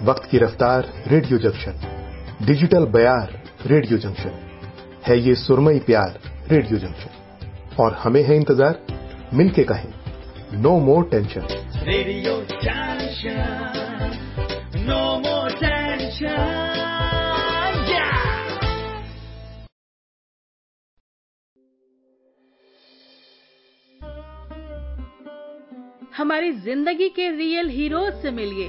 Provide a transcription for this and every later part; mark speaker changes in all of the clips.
Speaker 1: वक्त की रफ्तार रेडियो जंक्शन डिजिटल बयार रेडियो जंक्शन है ये सुरमई प्यार रेडियो जंक्शन। और हमें है इंतज़ार मिलके कहें no more tension.
Speaker 2: Radio junction no more tension
Speaker 3: हमारी ज़िंदगी के रियल हीरोज से मिलिए।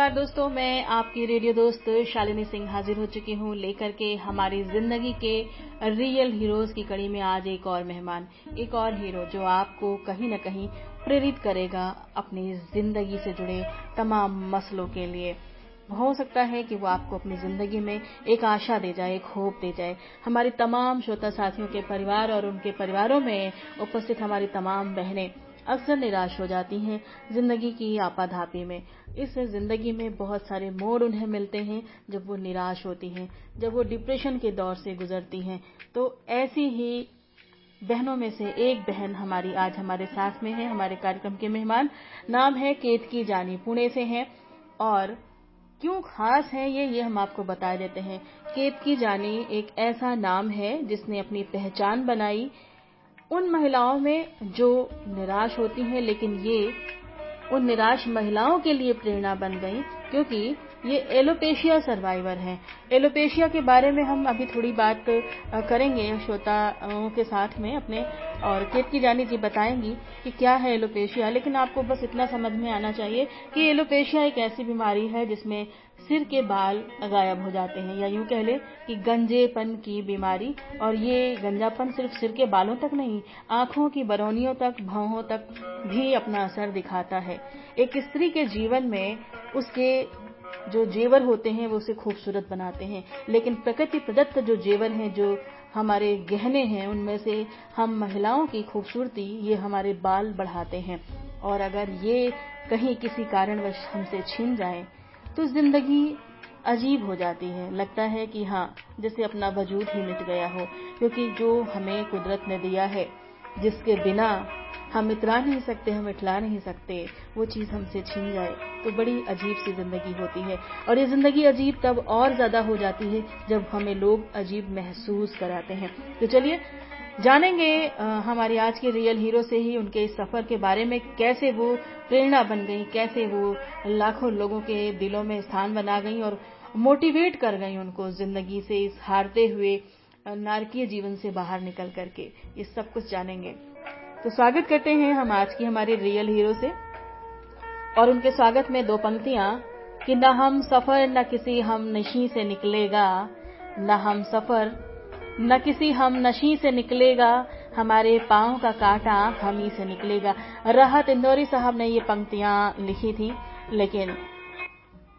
Speaker 3: नमस्कार दोस्तों, मैं आपकी रेडियो दोस्त शालिनी सिंह हाजिर हो चुकी हूँ लेकर के हमारी ज़िंदगी के रियल हीरोज की कड़ी में आज एक और मेहमान, एक और हीरो जो आपको कहीं न कहीं प्रेरित करेगा अपनी ज़िंदगी से जुड़े तमाम मसलों के लिए। हो सकता है कि वो आपको अपनी ज़िंदगी में एक आशा दे जाए, एक होप दे जाए। हमारी तमाम श्रोता साथियों के परिवार और उनके परिवारों में उपस्थित हमारी तमाम बहनें अक्सर निराश हो जाती हैं ज़िंदगी की आपाधापी में। इस ज़िंदगी में बहुत सारे मोड़ उन्हें मिलते हैं जब वो निराश होती हैं, जब वो डिप्रेशन के दौर से गुजरती हैं। तो ऐसी ही बहनों में से एक बहन हमारी आज हमारे साथ में है, हमारे कार्यक्रम के मेहमान। नाम है केतकी जानी, पुणे से हैं। और क्यों खास है ये ये हम आपको बता देते हैं। केतकी जानी एक ऐसा नाम है जिसने अपनी पहचान बनाई उन महिलाओं में जो निराश होती हैं, लेकिन ये उन निराश महिलाओं के लिए प्रेरणा बन गई, क्योंकि ये एलोपेशिया सर्वाइवर हैं। एलोपेशिया के बारे में हम अभी थोड़ी बात करेंगे। श्रोताओं के साथ में अपने और केतकी जानी जी बताएँगी कि क्या है एलोपेशिया, लेकिन आपको बस इतना समझ में आना चाहिए कि एलोपेशिया एक ऐसी बीमारी है जिसमें सिर के बाल गायब हो जाते हैं या यूँ कह ले कि गंजेपन की बीमारी। और ये गंजापन सिर्फ़ सिर के बालों तक नहीं, आँखों की बरौनियों तक भौहों तक भी अपना असर दिखाता है। एक स्त्री के जीवन में उसके जो जेवर होते हैं, वो उसे खूबसूरत बनाते हैं। लेकिन प्रकृति प्रदत्त जो जेवर हैं, जो हमारे गहने हैं, उनमें से हम महिलाओं की खूबसूरती, ये हमारे बाल बढ़ाते हैं। और अगर ये कहीं किसी कारणवश हमसे छीन जाए तो ज़िंदगी अजीब हो जाती है। लगता है कि हाँ जैसे अपना वजूद ही मिट गया हो, क्योंकि जो हमें कुदरत ने दिया है, जिसके बिना हम इतरा नहीं सकते, हम इटला नहीं सकते, वो चीज़ हमसे छीन जाए तो बड़ी अजीब सी ज़िंदगी होती है। और ये ज़िंदगी अजीब तब और ज़्यादा हो जाती है जब हमें लोग अजीब महसूस कराते हैं। तो चलिए जानेंगे हमारी आज के रियल हीरो से ही उनके इस सफ़र के बारे में कैसे वो प्रेरणा बन गई, कैसे वो लाखों लोगों के दिलों में स्थान बना गई और मोटिवेट कर गई उनको ज़िंदगी से इस हारते हुए नारकीय जीवन से बाहर निकल करके। ये सब कुछ जानेंगे। तो स्वागत करते हैं हम आज की हमारे रियल हीरो से और उनके स्वागत में दो पंक्तियाँ, कि न हम सफ़र, न किसी हम नशी से निकलेगा, न हम सफ़र न किसी हम नशी से निकलेगा, हमारे पाँव का कांटा हम ही से निकलेगा। राहत इंदौरी साहब ने ये पंक्तियाँ लिखी थी, लेकिन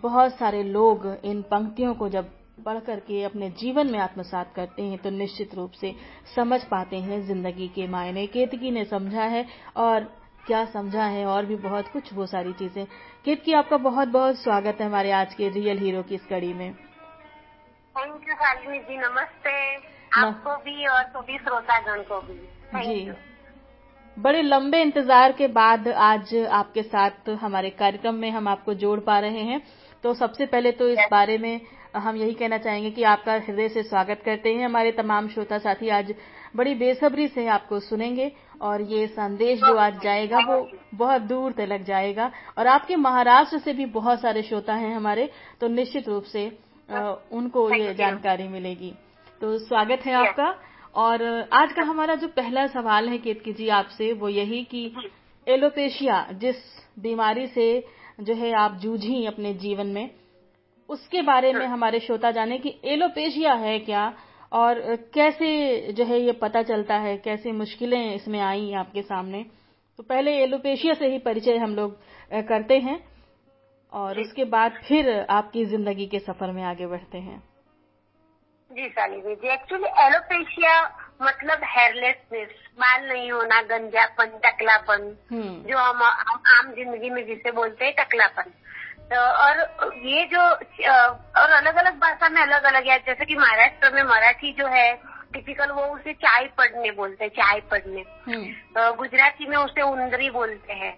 Speaker 3: बहुत सारे लोग इन पंक्तियों को जब पढ़ करके अपने जीवन में आत्मसात करते हैं तो निश्चित रूप से समझ पाते हैं ज़िंदगी के मायने। केतकी ने समझा है और क्या समझा है, और भी बहुत कुछ, वो सारी चीज़ें। केतकी, आपका बहुत बहुत स्वागत है हमारे आज के रियल हीरो की इस कड़ी में।
Speaker 4: थैंक यू जी, नमस्ते। आपको भी और सभी श्रोतागण को भी।
Speaker 3: जी। बड़े लंबे इंतज़ार के बाद आज आपके साथ हमारे कार्यक्रम में हम आपको जोड़ पा रहे हैं। तो सबसे पहले तो इस बारे में हम यही कहना चाहेंगे कि आपका हृदय से स्वागत करते हैं। हमारे तमाम श्रोता साथी आज बड़ी बेसब्री से आपको सुनेंगे और ये संदेश जो आज जाएगा वो बहुत दूर तक जाएगा। और आपके महाराष्ट्र से भी बहुत सारे श्रोता हैं हमारे तो निश्चित रूप से उनको ये जानकारी मिलेगी। तो स्वागत है आपका। और आज का हमारा जो पहला सवाल है केतकी जी आपसे वो यही कि एलोपेशिया जिस बीमारी से जो है आप जूझी अपने जीवन में उसके बारे में हमारे श्रोता जाने कि एलोपेशिया है क्या और कैसे जो है ये पता चलता है कैसे मुश्किलें इसमें आई आपके सामने। तो पहले एलोपेशिया से ही परिचय हम लोग करते हैं और उसके बाद फिर आपकी ज़िंदगी के सफ़र में आगे बढ़ते हैं।
Speaker 4: जी शालिनी जी एक्चुअली एलोपेशिया मतलब हेयरलेसनेस बाल नहीं होना गंजापन टकलापन हम्म। जो हम आम ज़िंदगी में जिसे बोलते हैं टकलापन। तो और ये जो और अलग अलग भाषा में अलग अलग है। जैसे कि महाराष्ट्र में मराठी जो है टिपिकल वो उसे चाय पढ़ने बोलते हैं चाय पढ़ने तो गुजराती में उसे उंदरी बोलते हैं।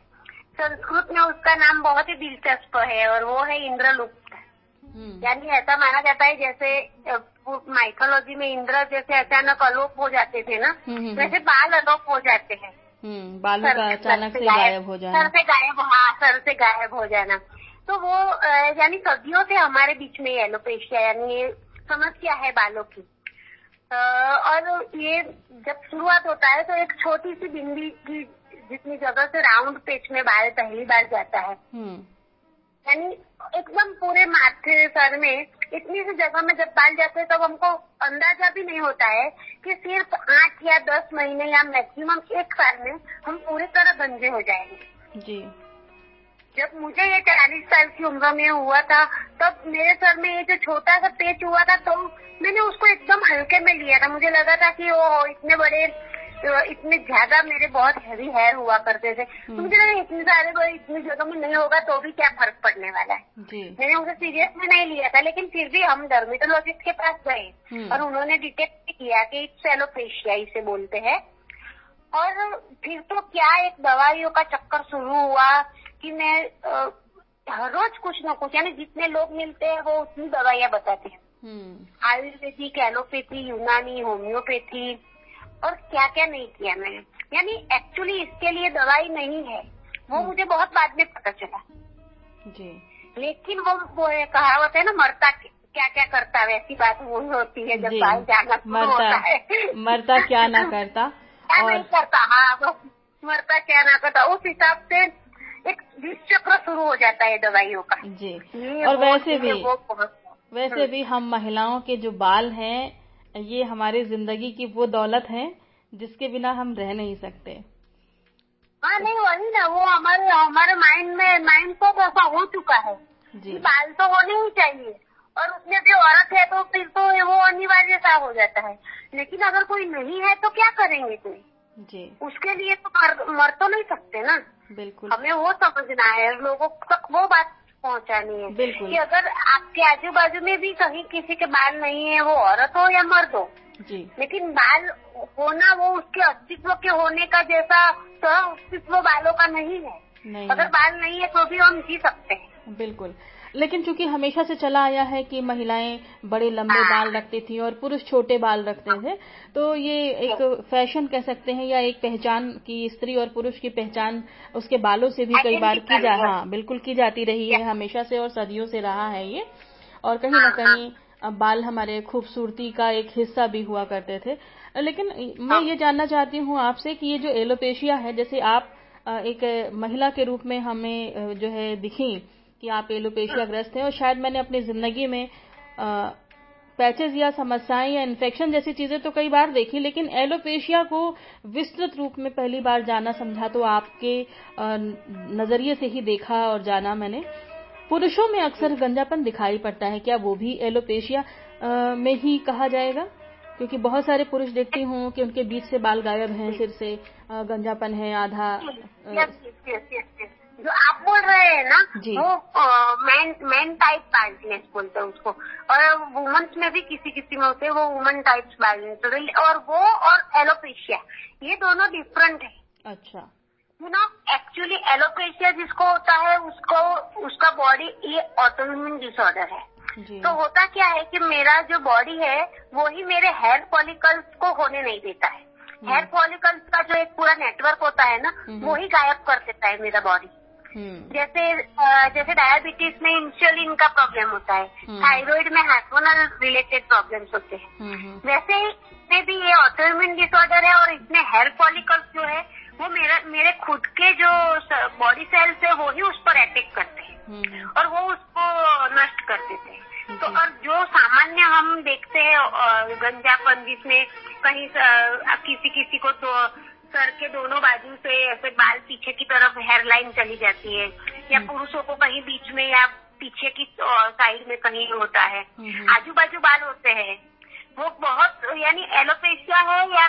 Speaker 4: संस्कृत में उसका नाम बहुत ही दिलचस्प है और वो है इंद्रलुप्त। हम्म। यानी ऐसा माना जाता है जैसे माइथोलॉजी में इंद्र जैसे अचानक अलोप हो जाते थे ना वैसे बाल अलोप हो जाते हैं।
Speaker 3: बालों का अचानक से गायब हो जाना।
Speaker 4: सर से गायब हाँ सर से गायब हो जाना। तो वो यानी सदियों से हमारे बीच में एलोपेशिया यानी ये समस्या है बालों की। और ये जब शुरुआत होता है तो एक छोटी सी बिंदी की जितनी जगह से राउंड पेच में बाल पहली बार जाता है। हम्म। यानी एकदम पूरे माथे सर में इतनी सी जगह में जब बाल जाते हैं तब तो हमको अंदाज़ा भी नहीं होता है कि सिर्फ़ आठ या दस महीने या मैक्सिमम एक साल में हम पूरी तरह गंजे हो जाएँगे।
Speaker 3: जी।
Speaker 4: जब मुझे ये चालीस साल की उम्र में हुआ था तब मेरे सर में ये जो छोटा सा पेच हुआ था तो मैंने उसको एकदम हल्के में लिया था। मुझे लगा था कि वो इतने बड़े इतने ज़्यादा मेरे बहुत हैवी हेयर हुआ करते थे तो मुझे लगा इतने सारे इतनी जगह में नहीं होगा तो भी क्या फ़र्क पड़ने वाला है
Speaker 3: जी।
Speaker 4: मैंने उसे सीरियस में नहीं लिया था लेकिन फिर भी हम डर्मेटोलॉजिस्ट के पास गए हम्म। और उन्होंने डिटेक्ट किया कि सेलोपेशिया इसे बोलते हैं और फिर तो क्या एक दवाइयों का चक्कर शुरू हुआ कि मैं हर रोज कुछ न कुछ यानी जितने लोग मिलते हैं वो उतनी दवाइयाँ बताते हैं हम्म। आयुर्वेदिक एलोपैथी यूनानी होम्योपैथी और क्या क्या नहीं किया मैंने। यानी एक्चुअली इसके लिए दवाई नहीं है। वो हम्म। मुझे बहुत बाद में पता चला।
Speaker 3: जी।
Speaker 4: लेकिन वो वो कहावत है ना मरता क्या क्या करता वैसी बात वो होती है जब बाल जाना
Speaker 3: मरता होता है। मरता क्या ना करता
Speaker 4: क्या और... नहीं करता हाँ मरता क्या ना करता। उस हिसाब से एक चक्र शुरू हो जाता है दवाइयों का।
Speaker 3: जी। और वैसे भी वैसे हम्म। भी हम महिलाओं के जो बाल हैं ये हमारी ज़िंदगी की वो दौलत है जिसके बिना हम रह नहीं सकते।
Speaker 4: हाँ नहीं वही ना वो हमारे हमारे माइंड में माइंड तो ऐसा हो चुका है जी। बाल तो होने ही चाहिए। और उसमें भी औरत है तो फिर तो वो अनिवार्य सा हो जाता है। लेकिन अगर कोई नहीं है तो क्या करेंगे कोई?
Speaker 3: जी।
Speaker 4: उसके लिए तो मर, मर तो नहीं सकते ना।
Speaker 3: बिल्कुल।
Speaker 4: हमें वो समझना है लोगों तक वो बात पहुंचानी है।
Speaker 3: बिल्कुल।
Speaker 4: कि अगर आपके आजू बाजू में भी कहीं किसी के बाल नहीं है वो औरत हो या मर्द हो
Speaker 3: जी।
Speaker 4: लेकिन बाल होना वो उसके अस्तित्व के होने का जैसा सह अस्तित्व बालों का नहीं है।
Speaker 3: नहीं
Speaker 4: अगर बाल नहीं है तो भी हम जी सकते हैं।
Speaker 3: बिल्कुल। लेकिन चूँकि हमेशा से चला आया है कि महिलाएँ बड़े लंबे हाँ। बाल रखती थी और पुरुष छोटे बाल रखते थे तो ये एक फ़ैशन कह सकते हैं या एक पहचान की स्त्री और पुरुष की पहचान उसके बालों से भी कई बार की जा हाँ बिल्कुल की जाती रही है हमेशा से और सदियों से रहा है ये। और कहीं ना हाँ, कहीं हाँ। बाल हमारे खूबसूरती का एक हिस्सा भी हुआ करते थे। लेकिन मैं ये जानना चाहती हूँ आपसे कि ये जो एलोपेशिया है जैसे आप एक महिला के रूप में हमें जो है दिखी कि आप एलोपेशिया ग्रस्त हैं और शायद मैंने अपनी ज़िंदगी में पैचेज या समस्याएँ या इन्फेक्शन जैसी चीज़ें तो कई बार देखी, लेकिन एलोपेशिया को विस्तृत रूप में पहली बार जाना, समझा तो आपके नज़रिए से ही देखा और जाना मैंने। पुरुषों में अक्सर गंजापन दिखाई पड़ता है, क्या वो भी एलोपेशिया में ही कहा जाएगा? क्योंकि बहुत सारे पुरुष देखती हूँ कि उनके बीच से बाल गायब हैं, सिर से गंजापन है, आधा
Speaker 4: जो आप बोल रहे हैं ना वो मैन मैन टाइप बाल्डनेस बोलते हैं उसको। और वुमेन्स में भी किसी किसी में होते हैं वो वुमन टाइप बाल्डनेस और वो और एलोपेशिया ये दोनों डिफरेंट है।
Speaker 3: अच्छा।
Speaker 4: यू नो एक्चुअली एलोपेशिया जिसको होता है उसको उसका बॉडी ये ऑटोइम्यून डिसऑर्डर है। तो होता क्या है कि मेरा जो बॉडी है वो ही मेरे हेयर पॉलिकल्स को होने नहीं देता है। हेयर पॉलिकल्स का जो एक पूरा नेटवर्क होता है ना हम्म। वो ही गायब कर देता है मेरा बॉडी
Speaker 3: हम्म।
Speaker 4: जैसे जैसे डायबिटीज़ में इंसुलिन का प्रॉब्लम होता है थायराइड में हार्मोनल रिलेटेड प्रॉब्लम्स होते हैं।
Speaker 3: हम्म, हम्म।
Speaker 4: वैसे में भी ये ऑटोइम्यून डिसऑर्डर है और इसमें हेयर फॉलिकल्स जो है वो मेरा मेरे खुद के जो बॉडी सेल्स है वो ही उस पर अटैक करते हैं। हम्म। और वो उसको नष्ट कर देते हैं। तो और जो सामान्य हम देखते हैं गंजापन जिसमें कहीं किसी किसी को तो सर के दोनों बाजू से ऐसे बाल पीछे की तरफ़ हेयर लाइन चली जाती है या हम्म। पुरुषों को कहीं बीच में या पीछे की साइड में कहीं होता है हम्म। आजू बाजू बाल होते हैं वो बहुत यानी एलोपेशिया है या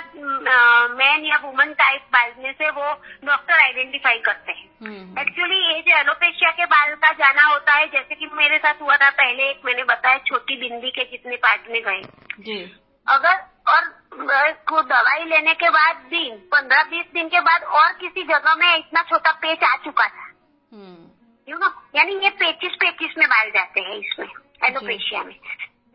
Speaker 4: मैन या वुमन टाइप बाजने से वो डॉक्टर आइडेंटिफाई करते हैं एक्चुअली हम्म। ये जो एलोपेशिया के बाल का जाना होता है जैसे कि मेरे साथ हुआ था पहले एक मैंने बताया छोटी बिंदी के जितने पार्ट में गए अगर और को दवाई लेने के बाद दिन पंद्रह बीस दिन के बाद और किसी जगह में इतना छोटा पेच आ चुका था। You hmm. नो यानी ये पेचिस पेचिस में बाल जाते हैं इसमें एलोपेशिया में।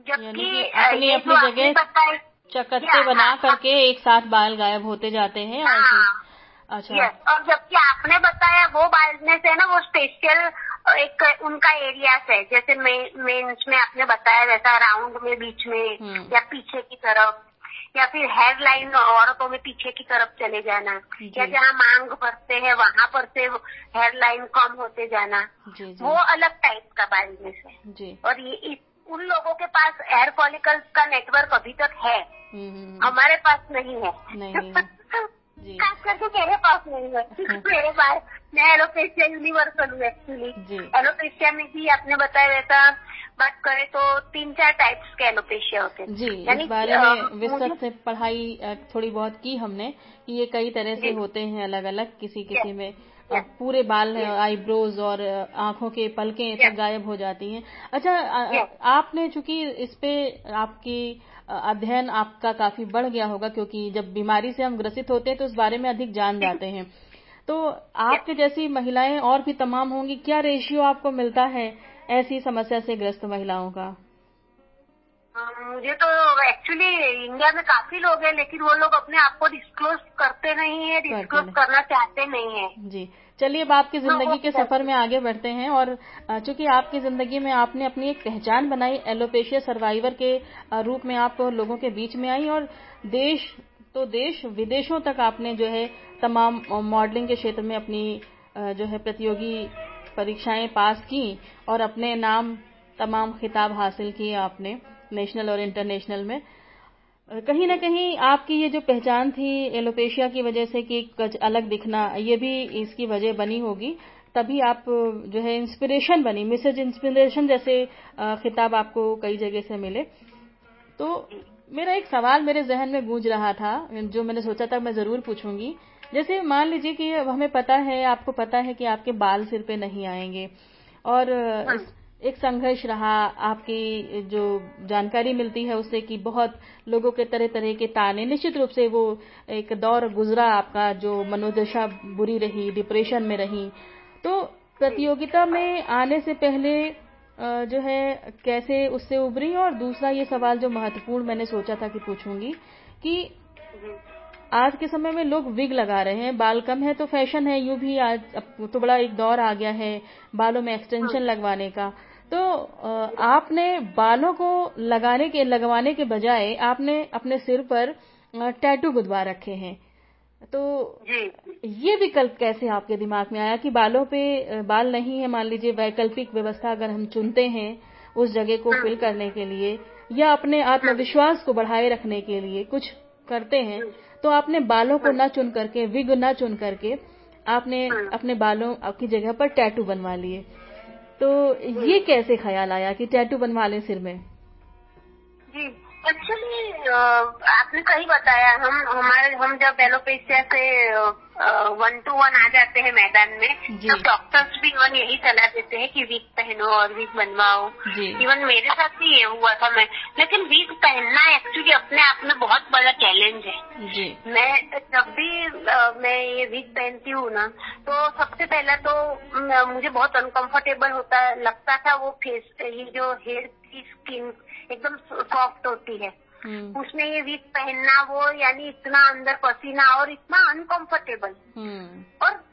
Speaker 3: जबकि अपनी अपनी जगह चकत्ते बना हाँ, करके एक साथ बाल गायब होते जाते हैं
Speaker 4: हाँ, अच्छा। और जबकि आपने बताया वो बालने से ना वो स्पेशल एक उनका एरिया है जैसे मेन्स में आपने बताया वैसा राउंड में बीच में हम्म। या पीछे की तरफ़। या फिर हेयर लाइन औरतों में पीछे की तरफ़ चले जाना या जहाँ मांग भरते हैं वहाँ पर से हेयर लाइन कम होते जाना जी, जी. वो अलग टाइप का बालनेस है। जी. और ये इस उन लोगों के पास एयर फॉलिकल्स का नेटवर्क अभी तक है। हम्म। हमारे पास नहीं है। नहीं खास करके मेरे पास नहीं है। मेरे पास मैं एलोपेशिया यूनिवर्सल हूँ एक्चुअली एलोपेशिया में भी आपने बताया वैसा बात करें तो तीन चार टाइप्स के एलोपेशिया होते हैं।
Speaker 3: जी इस बारे में विस्तृत से पढ़ाई थोड़ी बहुत की हमने कि ये कई तरह से होते हैं अलग अलग किसी किसी में पूरे बाल आईब्रोज और आँखों के पलकें सब गायब हो जाती हैं। अच्छा आपने चूँकि इस पे आपकी अध्ययन आपका काफ़ी बढ़ गया होगा क्योंकि जब बीमारी से हम ग्रसित होते हैं तो उस बारे में अधिक जान जाते हैं। तो आपके जैसी महिलाएँ और भी तमाम होंगी क्या रेशियो आपको मिलता है ऐसी समस्या से ग्रस्त महिलाओं का?
Speaker 4: मुझे तो एक्चुअली इंडिया में काफ़ी लोग हैं लेकिन वो लोग अपने आप को डिस्क्लोज करते नहीं है डिस्क्लोज करना चाहते नहीं है।
Speaker 3: जी। चलिए अब आपकी ज़िंदगी के सफ़र में आगे बढ़ते हैं और चूँकि आपकी ज़िंदगी में आपने अपनी एक पहचान बनाई एलोपेशिया सर्वाइवर के रूप में आप लोगों के बीच में आई और देश तो देश विदेशों तक आपने जो है तमाम मॉडलिंग के क्षेत्र में अपनी जो है प्रतियोगी परीक्षाएँ पास की और अपने नाम तमाम खिताब हासिल किए आपने नेशनल और इंटरनेशनल में। कहीं ना कहीं आपकी ये जो पहचान थी एलोपेशिया की वजह से कि कुछ अलग दिखना, ये भी इसकी वजह बनी होगी, तभी आप जो है इंस्पिरेशन बनी मिसेज इंस्पिरेशन जैसे खिताब आपको कई जगह से मिले। तो मेरा एक सवाल मेरे जहन में गूंज रहा था जो मैंने सोचा था मैं ज़रूर पूछूँगी। जैसे मान लीजिए कि हमें पता है आपको पता है कि आपके बाल सिर पे नहीं आएँगे। और हाँ। एक संघर्ष रहा आपकी जो जानकारी मिलती है उससे कि बहुत लोगों के तरह तरह के ताने निश्चित रूप से वो एक दौर गुजरा आपका जो मनोदशा बुरी रही डिप्रेशन में रही। तो प्रतियोगिता में आने से पहले जो है कैसे उससे उभरी और दूसरा ये सवाल जो महत्वपूर्ण मैंने सोचा था कि पूछूँगी कि आज के समय में लोग विग लगा रहे हैं बाल कम है तो फ़ैशन है यूँ भी आज अब तो बड़ा एक दौर आ गया है बालों में एक्सटेंशन लगवाने का। तो आपने बालों को लगाने के लगवाने के बजाय आपने अपने सिर पर टैटू गुदवा रखे हैं। तो ये विकल्प कैसे आपके दिमाग में आया कि बालों पे बाल नहीं है मान लीजिए वैकल्पिक व्यवस्था अगर हम चुनते हैं उस जगह को फिल। करने के लिए या अपने आत्मविश्वास को बढ़ाए रखने के लिए कुछ करते हैं तो आपने बालों को। न चुन करके विग न चुन करके आपने। अपने बालों की जगह पर टैटू बनवा लिए तो ये कैसे ख्याल आया कि टैटू बनवा लें सिर में
Speaker 4: जी एक्चुअली आपने सही बताया हम हमारे हम जब एलोपेशिया से वन टू वन आ जाते हैं मैदान में तो डॉक्टर्स भी इवन यही सलाह देते हैं कि वीक पहनो और वीक बनवाओ। इवन मेरे साथ भी ये हुआ था मैं। लेकिन वीक पहनना एक्चुअली अपने आप में बहुत बड़ा चैलेंज है। जी। मैं जब भी आ, मैं ये वीक पहनती हूँ ना तो सबसे पहला तो मुझे बहुत अनकंफर्टेबल होता लगता था वो फेस ये जो हेयर की स्किन एकदम सॉफ्ट होती है। उसने उसमें ये वीक पहनना वो यानी इतना अंदर पसीना और इतना अनकंफर्टेबल हम्म। और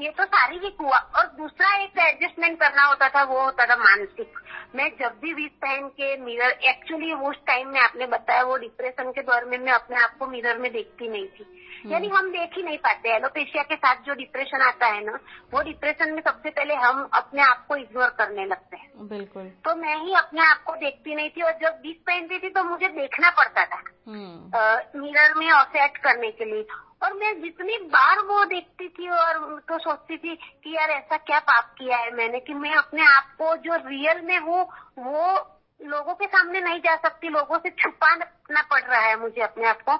Speaker 4: ये तो शारीरिक हुआ। और दूसरा एक एडजस्टमेंट करना होता था वो होता था मानसिक। मैं जब भी वीक पहन के मिरर एक्चुअली उस टाइम में आपने बताया वो डिप्रेशन के दौर में मैं अपने आप को मिरर में देखती नहीं थी। हम्म। यानी हम देख ही नहीं पाते। एलोपेशिया के साथ जो डिप्रेशन आता है ना वो डिप्रेशन में सबसे पहले हम अपने आप को इग्नोर करने लगते हैं।
Speaker 3: बिल्कुल।
Speaker 4: तो मैं ही अपने आप को देखती नहीं थी और जब बीस पहनती थी तो मुझे देखना पड़ता था। मिरर हम्म। में ऑफेट करने के लिए। और मैं जितनी बार वो देखती थी और तो सोचती थी कि यार ऐसा क्या पाप किया है मैंने कि मैं अपने आप को जो रियल में हूँ वो लोगों के सामने नहीं जा सकती लोगों से छुपाना पड़ रहा है मुझे अपने आप को।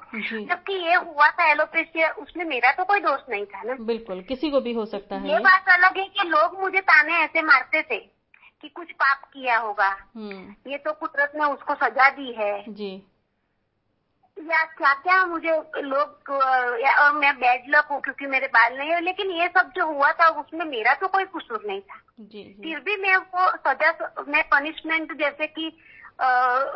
Speaker 4: जबकि ये हुआ था एलोपेशिया उसमें मेरा तो कोई दोष नहीं था ना।
Speaker 3: बिल्कुल किसी को भी हो सकता है।
Speaker 4: ये बात अलग है कि लोग मुझे ताने ऐसे मारते थे कि कुछ पाप किया होगा। हम्म। ये तो कुदरत ने उसको सजा दी है।
Speaker 3: जी।
Speaker 4: या क्या क्या मुझे लोग और मैं बैड लक हूँ क्योंकि मेरे बाल नहीं है लेकिन ये सब जो हुआ था उसमें मेरा तो कोई कसूर नहीं था
Speaker 3: जी, जी.
Speaker 4: फिर भी मैं वो सजा मैं पनिशमेंट जैसे कि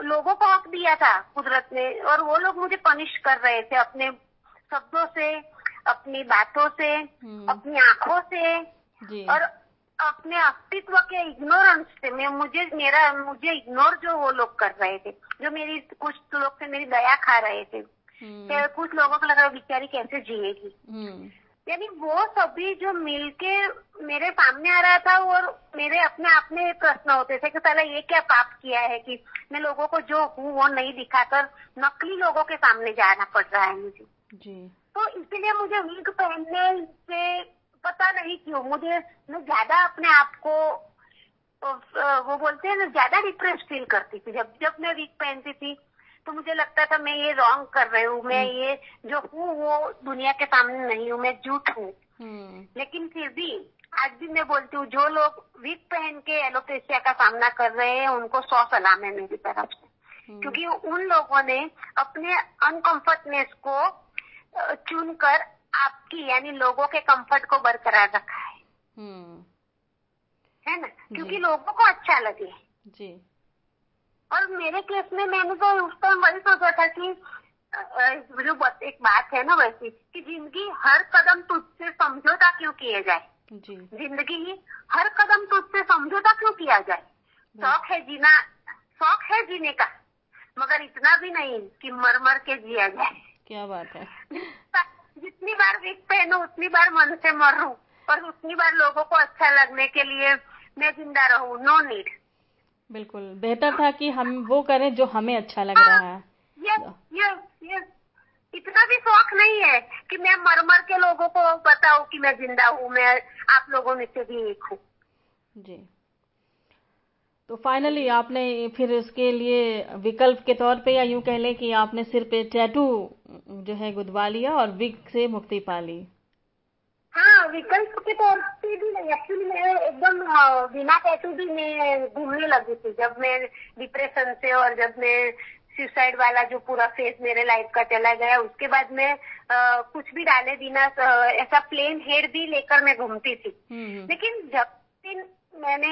Speaker 4: लोगों को हक दिया था कुदरत ने और वो लोग मुझे पनिश कर रहे थे अपने शब्दों से अपनी बातों से हम्म। अपनी आँखों से और अपने अस्तित्व के इग्नोरेंस से मैं मुझे मेरा मुझे इग्नोर जो वो लोग कर रहे थे जो मेरी कुछ लोग से मेरी दया खा रहे थे हम्म। कुछ लोगों को लग रहा बेचारी कैसे जिएगी हम्म। यानी वो सभी जो मिलके मेरे सामने आ रहा था और मेरे अपने आप में प्रश्न होते थे कि पहले ये क्या पाप किया है कि मैं लोगों को जो हूँ वो नहीं दिखाकर नकली लोगों के सामने जाना पड़ रहा है मुझे
Speaker 3: जी
Speaker 4: तो इसीलिए मुझे विग पहनने से पता नहीं क्यों मुझे मैं ज़्यादा अपने आप को वो बोलते हैं ना ज़्यादा डिप्रेस फील करती थी जब जब मैं वीक पहनती थी तो मुझे लगता था मैं ये रॉन्ग कर रही हूँ मैं हम्म। ये जो हूँ वो दुनिया के सामने नहीं हूँ मैं झूठ हूँ हम्म। लेकिन फिर भी आज भी मैं बोलती हूँ जो लोग वीक पहन के एलोपेशिया का सामना कर रहे हैं उनको सौ सलाम है मेरी तरफ़ से हम्म। क्योंकि उन लोगों ने अपने अनकम्फर्टनेस को चुनकर आपकी यानी लोगों के कंफर्ट को बरकरार रखा है। हम्म। है ना? क्योंकि लोगों को अच्छा लगे।
Speaker 3: जी।
Speaker 4: और मेरे केस में मैंने तो उस टाइम वही सोचा था कि जो एक बात है ना वैसी कि ज़िंदगी हर कदम तुझसे समझौता क्यों किया जाए?
Speaker 3: जी।
Speaker 4: ज़िंदगी हर कदम तुझसे समझौता क्यों किया जाए? शौक है जीना शौक है जीने का मगर इतना भी नहीं कि मर मर के जिया जाए।
Speaker 3: क्या बात है।
Speaker 4: जितनी बार विक पहनू उतनी बार मन से मरू। और उतनी बार लोगों को अच्छा लगने के लिए मैं ज़िंदा रहूँ। नो नीड
Speaker 3: बिल्कुल। बेहतर था कि हम वो करें जो हमें अच्छा लग रहा है।
Speaker 4: यस यस यस इतना भी शौक नहीं है कि मैं मर मर के लोगों को बताऊँ कि मैं ज़िंदा हूँ मैं आप लोगों में से भी एक हूँ।
Speaker 3: जी। तो फाइनली आपने फिर इसके लिए विकल्प के तौर पे या यूँ कह लें कि आपने सिर पे टैटू जो है गुदवा लिया और विग से मुक्ति पा ली।
Speaker 4: हाँ विकल्प के तौर पे भी नहीं एक्चुअली मैं एकदम बिना टैटू भी मैं घूमने लगी थी। जब मैं डिप्रेशन से और जब मैं सुसाइड वाला जो पूरा फेस मेरे लाइफ का चला गया उसके बाद मैं आ, कुछ भी डाले बिना ऐसा प्लेन हेड भी लेकर मैं घूमती थी। हम्म। लेकिन जब दिन मैंने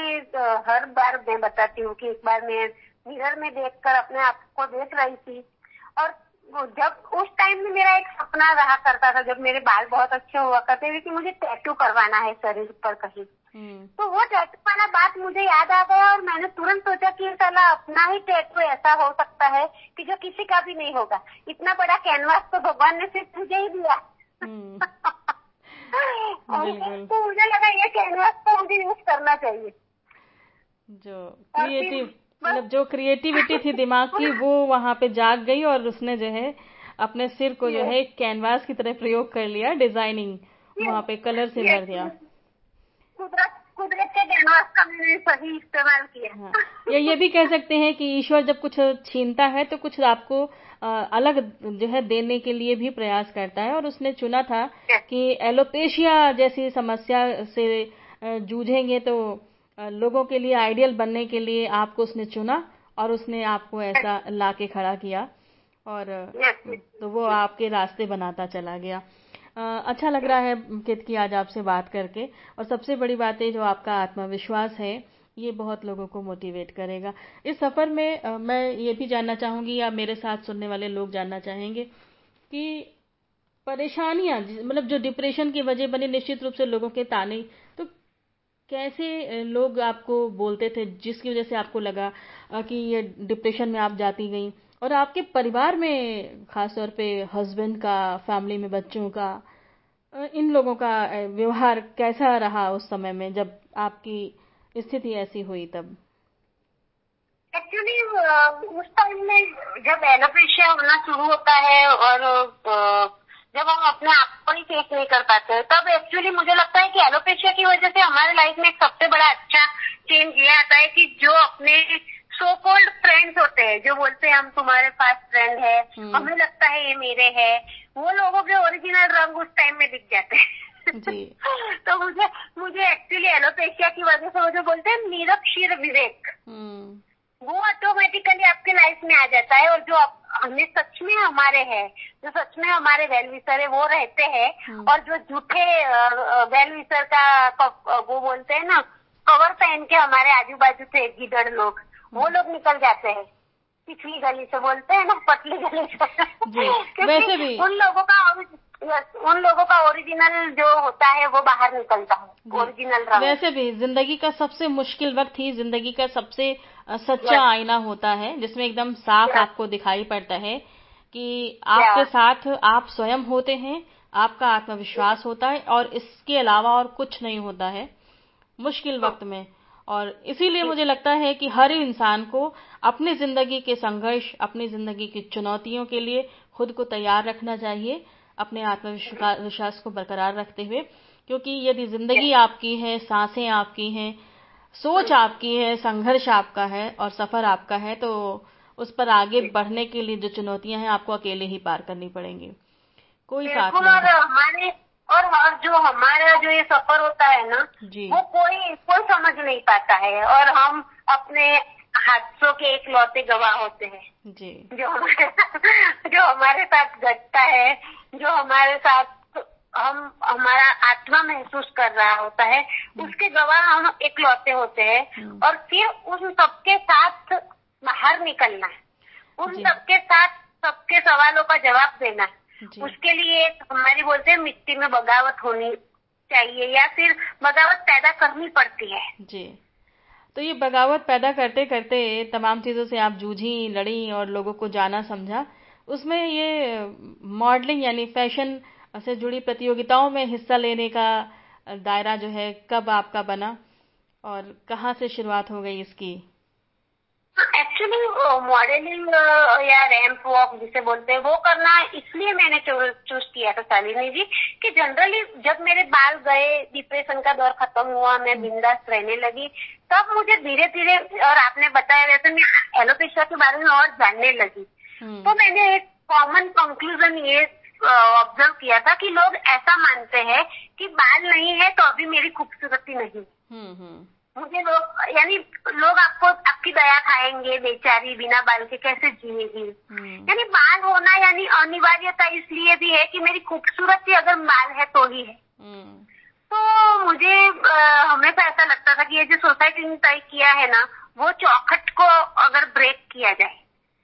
Speaker 4: हर बार मैं बताती हूँ कि एक बार मैं मिरर में देखकर अपने आप को देख रही थी। और जब उस टाइम में मेरा एक सपना रहा करता था जब मेरे बाल बहुत अच्छे हुआ करते थे कि मुझे टैटू करवाना है शरीर पर कहीं। हम्म। तो वो टैटू वाला बात मुझे याद आ गया और मैंने तुरंत सोचा कि साला अपना ही टैटू ऐसा हो सकता है कि जो किसी का भी नहीं होगा। इतना बड़ा कैनवास तो भगवान ने सिर्फ़ मुझे ही दिया। तो मुझे लगा ये कैनवास को मुझे यूज़ करना चाहिए।
Speaker 3: जो क्रिएटिव मतलब जो क्रिएटिविटी थी दिमाग की वो वहाँ पे जाग गई और उसने जो है अपने सिर को जो है कैनवास की तरह प्रयोग कर लिया डिज़ाइनिंग वहाँ पे कलर से भर दिया।
Speaker 4: कुदरत के कैनवास का मैंने सही इस्तेमाल किया। हाँ।
Speaker 3: या ये भी कह सकते हैं कि ईश्वर जब कुछ छीनता है तो कुछ आपको अलग जो है देने के लिए भी प्रयास करता है और उसने चुना था कि एलोपेशिया जैसी समस्या से जूझेंगे तो लोगों के लिए आइडियल बनने के लिए आपको उसने चुना और उसने आपको ऐसा ला के खड़ा किया और तो वो आपके रास्ते बनाता चला गया। अच्छा लग रहा है कित की आज आपसे बात करके और सबसे बड़ी बात है जो आपका आत्मविश्वास है ये बहुत लोगों को मोटिवेट करेगा। इस सफ़र में आ, मैं ये भी जानना चाहूँगी या मेरे साथ सुनने वाले लोग जानना चाहेंगे कि परेशानियाँ मतलब जो डिप्रेशन की वजह बनी निश्चित रूप से लोगों के ताने तो कैसे लोग आपको बोलते थे जिसकी वजह से आपको लगा कि ये डिप्रेशन में आप जाती गई? और आपके परिवार में खासतौर पे हस्बैंड का फैमिली में बच्चों का इन लोगों का व्यवहार कैसा रहा उस समय में जब आपकी स्थिति ऐसी हुई तब
Speaker 4: एक्चुअली उस टाइम में जब एलोपेशिया होना शुरू होता है और जब हम अपने आप को ही फेस नहीं कर पाते तब एक्चुअली मुझे लगता है कि एलोपेशिया की वजह से हमारे लाइफ में सबसे बड़ा अच्छा चेंज ये आता है कि जो अपने सो कोल्ड फ्रेंड्स होते हैं जो बोलते हैं हम तुम्हारे पास फ्रेंड है। हमें लगता है ये मेरे है वो लोगों के ओरिजिनल रंग उस टाइम में दिख जाते हैं तो मुझे मुझे एक्चुअली एलोपेशिया की वजह से जो बोलते हैं निरक्षीर विवेक हम्म। वो ऑटोमेटिकली आपके लाइफ में आ जाता है और जो हमें सच में हमारे हैं जो सच में हमारे वेल विसर है वो रहते हैं हम्म। और जो झूठे वेल विसर का वो बोलते हैं ना कवर पहन के हमारे आजू बाजू थे गिदड़ लोग वो लोग निकल जाते हैं पिछली गली से बोलते हैं ना पतली गली से
Speaker 3: वैसे भी
Speaker 4: उन लोगों का उन लोगों का ओरिजिनल जो होता है वो बाहर निकलता है। ओरिजिनल
Speaker 3: वैसे भी ज़िंदगी का सबसे मुश्किल वक्त ही ज़िंदगी का सबसे सच्चा आईना होता है जिसमें एकदम साफ़ आपको दिखाई पड़ता है कि आपके साथ आप स्वयं होते हैं आपका आत्मविश्वास होता है और इसके अलावा और कुछ नहीं होता है मुश्किल वक्त में। और इसीलिए मुझे लगता है कि हर इंसान को अपनी ज़िंदगी के संघर्ष अपनी ज़िंदगी की चुनौतियों के लिए खुद को तैयार रखना चाहिए अपने आत्मविश्वास को बरकरार रखते हुए क्योंकि यदि ज़िंदगी आपकी है साँसें आपकी हैं सोच आपकी है संघर्ष आपका है और सफ़र आपका है तो उस पर आगे बढ़ने के लिए जो चुनौतियाँ हैं आपको अकेले ही पार करनी पड़ेंगी। कोई साथ
Speaker 4: नहीं हमारे और और जो हमारा जो ये सफ़र होता है ना वो कोई कोई समझ नहीं पाता है और हम अपने हादसों के एक लौते गवाह होते हैं।
Speaker 3: जी।
Speaker 4: जो हमारे जो हमारे साथ घटता है जो हमारे साथ हम हमारा आत्मा महसूस कर रहा होता है। उसके गवाह हम एक लौते होते हैं हम्म। और फिर उन सबके साथ बाहर निकलना उन सबके साथ सबके सवालों का जवाब देना उसके लिए हमारी बोलते हैं मिट्टी में बगावत होनी चाहिए या फिर बगावत पैदा करनी पड़ती है।
Speaker 3: जी। तो ये बगावत पैदा करते करते तमाम चीज़ों से आप जूझी, लड़ी और लोगों को जाना समझा। उसमें ये मॉडलिंग यानी फ़ैशन से जुड़ी प्रतियोगिताओं में हिस्सा लेने का दायरा जो है, कब आपका बना और कहाँ से शुरुआत हो गई इसकी?
Speaker 4: एक्चुअली मॉडलिंग या रैंप वॉक जिसे बोलते हैं वो करना इसलिए मैंने चूज़ किया था शालिनी जी कि जनरली जब मेरे बाल गए डिप्रेशन का दौर खत्म हुआ मैं बिंदास रहने लगी तब मुझे धीरे धीरे और आपने बताया वैसे मैं एलोपेशिया के बारे में और जानने लगी हम्म। तो मैंने एक कॉमन कंक्लूजन ये ऑब्ज़र्व किया था कि लोग ऐसा मानते हैं कि बाल नहीं है तो अभी मेरी खूबसूरती नहीं हम्म, हम्म। मुझे लोग यानी लोग आपको आपकी दया खाएँगे बेचारी बिना बाल के कैसे जिएगी हम्म। यानी बाल होना यानी अनिवार्यता इसलिए भी है कि मेरी खूबसूरती अगर बाल है तो ही है हम्म। तो मुझे हमेशा ऐसा लगता था कि ये जो सोसाइटी ने तय किया है ना वो चौखट को अगर ब्रेक किया जाए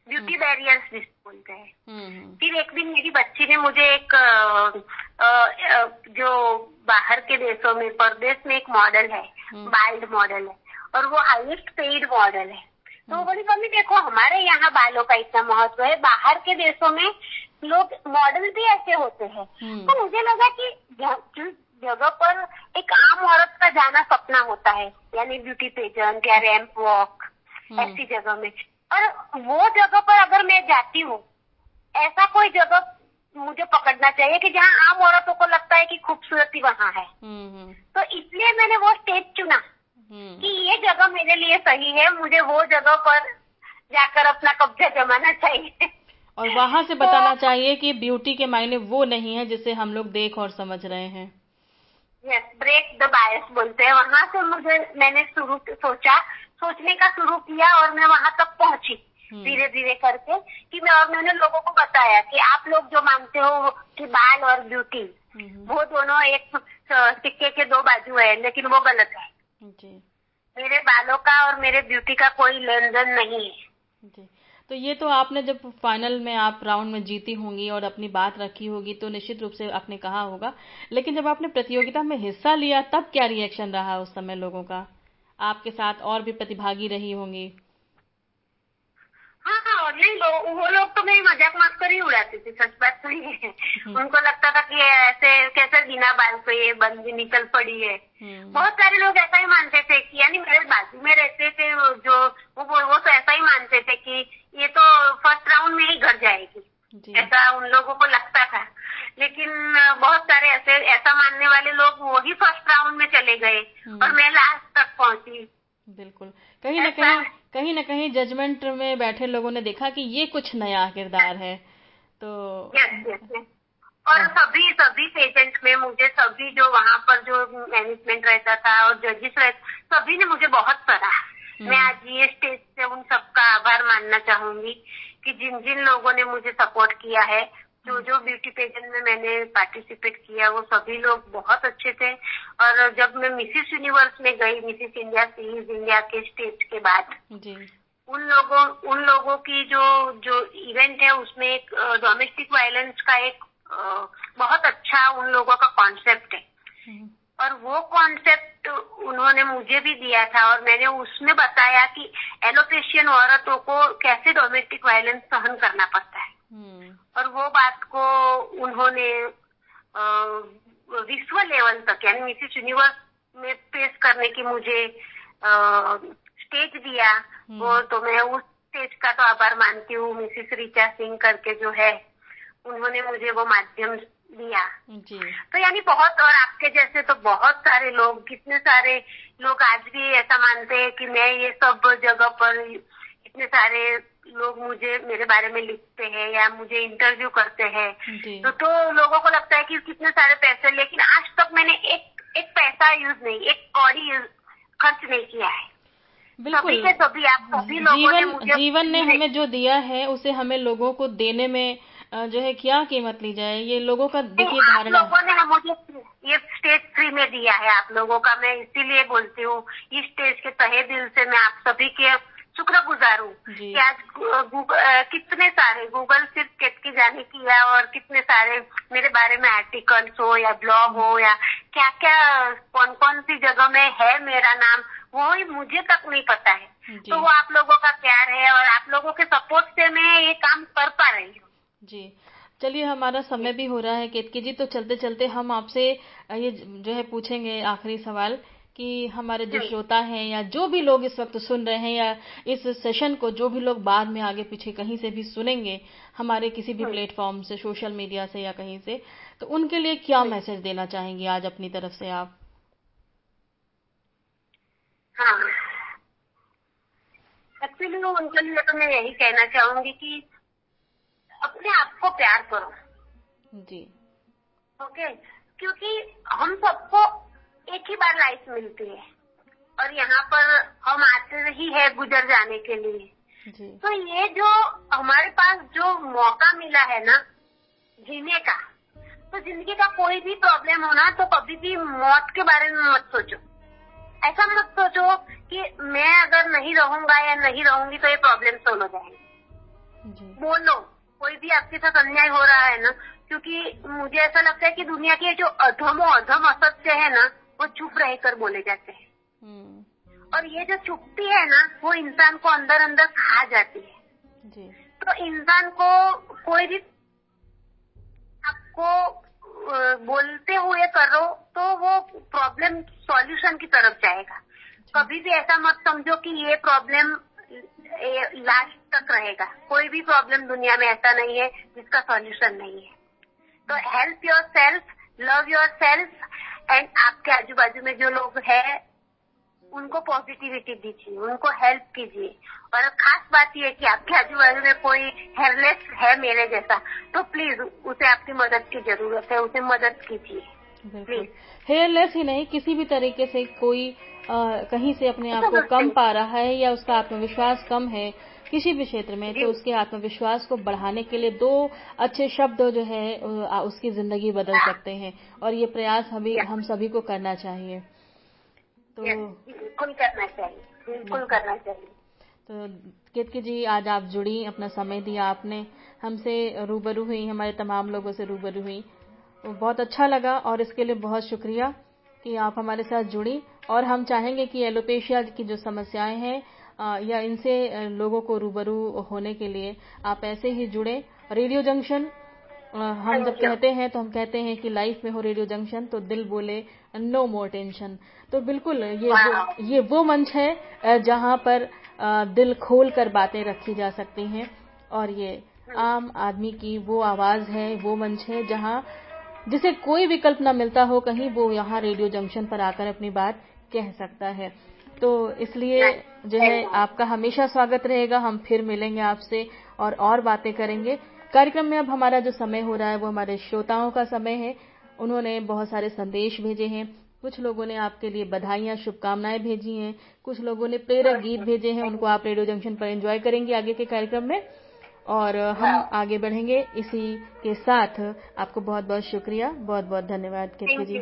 Speaker 4: ब्यूटी बैरियर्स जिस बोलते हैं हम्म, हम्म। फिर एक दिन मेरी बच्ची ने मुझे एक जो बाहर के देशों में परदेश में एक मॉडल है बाइल्ड हम्म। मॉडल है और वो हाईएस्ट पेड मॉडल है। तो वो बोली मम्मी देखो हमारे यहाँ बालों का इतना महत्व है बाहर के देशों में लोग मॉडल भी ऐसे होते हैं। तो मुझे लगा कि जगह पर एक आम औरत का जाना सपना होता है यानी ब्यूटी पेजेंट या रैम्प वॉक ऐसी जगह में। और वो जगह पर अगर मैं जाती हूँ ऐसा कोई जगह मुझे पकड़ना चाहिए कि जहाँ आम औरतों को लगता है कि खूबसूरती वहाँ है हम्म, हम्म। तो इसलिए मैंने वो स्टेज चुना हम्म। कि ये जगह मेरे लिए सही है मुझे वो जगह पर जाकर अपना कब्जा जमाना चाहिए
Speaker 3: और वहाँ से बताना तो, चाहिए कि ब्यूटी के मायने वो नहीं है जिसे हम लोग देख और समझ रहे हैं
Speaker 4: यस ब्रेक द बायस बोलते हैं वहाँ से मुझे मैंने शुरू सोचा सोचने का शुरू किया और मैं वहाँ तक पहुँची। धीरे धीरे करके कि मैं और मैंने लोगों को बताया कि आप लोग जो मानते हो कि बाल और ब्यूटी हम्म। वो दोनों एक सिक्के के दो बाजू है लेकिन वो गलत है। जी। मेरे बालों का और मेरे ब्यूटी का कोई लेन देन नहीं है।
Speaker 3: जी। तो ये तो आपने जब फाइनल में आप राउंड में जीती होंगी और अपनी बात रखी होगी तो निश्चित रूप से आपने कहा होगा। लेकिन जब आपने प्रतियोगिता में हिस्सा लिया तब क्या रिएक्शन रहा उस समय लोगों का? आपके साथ और भी प्रतिभागी रही होंगी।
Speaker 4: हाँ नहीं वो लोग तो मेरी मज़ाक मत कर ही उड़ाते थे सच बात तो ये है। उनको लगता था कि ऐसे कैसे बिना बाल पे ये बंदी निकल पड़ी है। बहुत सारे लोग ऐसा ही मानते थे कि यानी मेरे बाजू में रहते थे जो वो वो तो ऐसा ही मानते थे कि ये तो फ़र्स्ट राउंड में ही घर जाएगी ऐसा उन लोगों को लगता था लेकिन बहुत सारे ऐसे ऐसा मानने वाले लोग वो ही फ़र्स्ट राउंड में चले गए। और मैं लास्ट तक पहुँची
Speaker 3: बिल्कुल कहीं ना कहीं कहीं ना कहीं जजमेंट में बैठे लोगों ने देखा कि ये कुछ नया किरदार है। तो
Speaker 4: और सभी सभी पेशेंट में मुझे सभी जो वहाँ पर जो मैनेजमेंट रहता था और जजेस रहते सभी ने मुझे बहुत सराहा। हम्म। मैं आज ये स्टेज से उन सबका आभार मानना चाहूँगी कि जिन जिन लोगों ने मुझे सपोर्ट किया है जो जो ब्यूटी पेजेंट में मैंने पार्टिसिपेट किया वो सभी लोग बहुत अच्छे थे और जब मैं मिसिस यूनिवर्स में गई मिसिस इंडिया सीरीज़ इंडिया के स्टेज के बाद जी उन लोगों उन लोगों की जो जो इवेंट है उसमें एक डोमेस्टिक वायलेंस का एक बहुत अच्छा उन लोगों का कॉन्सेप्ट है हम्म। और वो कॉन्सेप्ट उन्होंने मुझे भी दिया था और मैंने उसमें बताया कि एलोपेशियन औरतों को कैसे डोमेस्टिक वायलेंस सहन करना पड़ता है। और वो बात को उन्होंने विश्व लेवल तक यानी मिसिस यूनिवर्स में पेश करने की मुझे स्टेज दिया हम्म। वो तो मैं उस स्टेज का तो आभार मानती हूँ मिसिस रिचा सिंह करके जो है उन्होंने मुझे वो माध्यम दिया। जी। तो यानी बहुत और आपके जैसे तो बहुत सारे लोग कितने सारे लोग आज भी ऐसा मानते हैं कि मैं ये सब जगह पर इतने सारे लोग मुझे मेरे बारे में लिखते हैं या मुझे इंटरव्यू करते हैं। तो, तो लोगों को लगता है कि कितने सारे पैसे लेकिन आज तक मैंने एक एक पैसा यूज़ नहीं एक कौड़ी खर्च नहीं किया है।
Speaker 3: बिल्कुल। सभी सभी आप सभी लोगों जीवन ने मुझे जीवन ने हमें जो दिया है उसे हमें लोगों को देने में जो है क्या कीमत ली जाए ये लोगों का देखिए धारणा।
Speaker 4: लोगों ने मुझे ये स्टेज फ्री में दिया है आप लोगों का मैं इसीलिए बोलती हूँ इस स्टेज के तहे दिल से मैं आप सभी के शुक्र गुजार हूँ कि आज कितने सारे गूगल सिर्फ़ केतकी जाने की है और कितने सारे मेरे बारे में आर्टिकल्स हो या ब्लॉग हो या क्या क्या कौन कौन सी जगह में है मेरा नाम वो ही मुझे तक नहीं पता है। तो वो आप लोगों का प्यार है और आप लोगों के सपोर्ट से मैं ये काम कर पा रही हूँ।
Speaker 3: जी। चलिए हमारा समय भी हो रहा है केतकी जी तो चलते चलते हम आपसे ये जो है पूछेंगे आखिरी सवाल। कि हमारे जो श्रोता हैं या जो भी लोग इस वक्त सुन रहे हैं या इस सेशन को जो भी लोग बाद में आगे पीछे कहीं से भी सुनेंगे हमारे किसी भी प्लेटफॉर्म से सोशल मीडिया से या कहीं से तो उनके लिए क्या मैसेज देना चाहेंगे आज अपनी तरफ़ से आप?
Speaker 4: हाँ। एक्चुअली उनके लिए तो मैं यही कहना चाहूँगी कि अपने आप को प्यार करो।
Speaker 3: जी।
Speaker 4: Okay okay? क्योंकि हम सबको एक ही बार लाइफ मिलती है। और यहाँ पर हम आते ही है गुजर जाने के लिए। जी। तो ये जो हमारे पास जो मौका मिला है ना जीने का तो ज़िंदगी का कोई भी प्रॉब्लम होना तो कभी भी मौत के बारे में मत सोचो। ऐसा मत सोचो कि मैं अगर नहीं रहूँगा या नहीं रहूँगी तो ये प्रॉब्लम सोल्व हो जाएँगे। बोलो कोई भी आपके साथ अन्याय हो रहा है ना क्योंकि मुझे ऐसा लगता है कि दुनिया के जो अधमो अधम असत्य है ना वो चुप रहकर बोले जाते हैं। हम्म। और ये जो चुपती है ना वो इंसान को अंदर अंदर खा जाती है। जी। तो इंसान को कोई भी आपको बोलते हुए करो तो वो प्रॉब्लम सॉल्यूशन की तरफ़ जाएगा। कभी भी ऐसा मत समझो कि ये प्रॉब्लम लास्ट तक रहेगा। कोई भी प्रॉब्लम दुनिया में ऐसा नहीं है जिसका सॉल्यूशन नहीं है। तो help yourself love yourself and आपके आजू बाजू में जो लोग हैं उनको पॉजिटिविटी दीजिए उनको हेल्प कीजिए। और खास बात यह कि आपके आजू बाजू में कोई हेयरलेस है मेरे जैसा तो प्लीज़ उसे आपकी मदद की ज़रूरत है उसे मदद कीजिए। प्लीज़
Speaker 3: हेयरलेस ही नहीं किसी भी तरीके से कोई आ, कहीं से अपने आप को कम पा रहा है या उसका आत्मविश्वास कम है किसी भी क्षेत्र में तो उसके आत्मविश्वास को बढ़ाने के लिए दो अच्छे शब्द जो है उसकी ज़िंदगी बदल सकते हैं। और ये प्रयास हमें हम सभी को करना चाहिए।
Speaker 4: तो बिल्कुल करना चाहिए। बिल्कुल करना चाहिए।
Speaker 3: तो केतकी जी आज आप जुड़ी अपना समय दिया आपने। हमसे रूबरू हुई हमारे तमाम लोगों से रूबरू हुई। तो बहुत अच्छा लगा और इसके लिए बहुत शुक्रिया कि आप हमारे साथ जुड़ी। और हम चाहेंगे कि एलोपेशिया की जो समस्याएँ हैं या इनसे लोगों को रूबरू होने के लिए आप ऐसे ही जुड़े। रेडियो जंक्शन हम जब कहते हैं तो हम कहते हैं कि लाइफ में हो रेडियो जंक्शन तो दिल बोले नो मोर टेंशन. तो बिल्कुल ये वो ये वो मंच है जहाँ पर दिल खोल कर बातें रखी जा सकती हैं। और ये आम आदमी की वो आवाज़ है वो मंच है जहाँ जिसे कोई विकल्प न मिलता हो कहीं वो यहाँ रेडियो जंक्शन पर आकर अपनी बात कह सकता है। तो इसलिए जो है आपका हमेशा स्वागत रहेगा। हम फिर मिलेंगे आपसे और और बातें करेंगे। कार्यक्रम में अब हमारा जो समय हो रहा है वो हमारे श्रोताओं का समय है। उन्होंने बहुत सारे संदेश भेजे हैं। कुछ लोगों ने आपके लिए बधाइयाँ, शुभकामनाएँ भेजी हैं। कुछ लोगों ने प्रेरक गीत भेजे हैं। उनको आप रेडियो जंक्शन पर एंजॉय करेंगे आगे के कार्यक्रम में। और हम आगे बढ़ेंगे इसी के साथ। आपको बहुत बहुत शुक्रिया। बहुत बहुत धन्यवाद कीर्ति जी।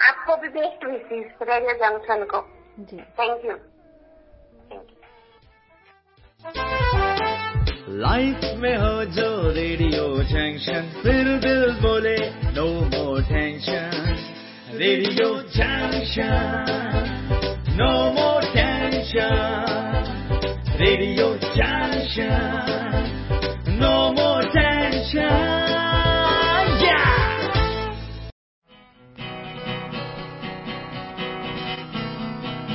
Speaker 4: आपको भी बेस्ट विशेष रेडियो जंक्शन को।
Speaker 3: जी
Speaker 4: थैंक यू
Speaker 2: लाइफ में हो जो रेडियो जंक्शन फिर दिल बोले no more tension radio junction no more tension radio junction no more tension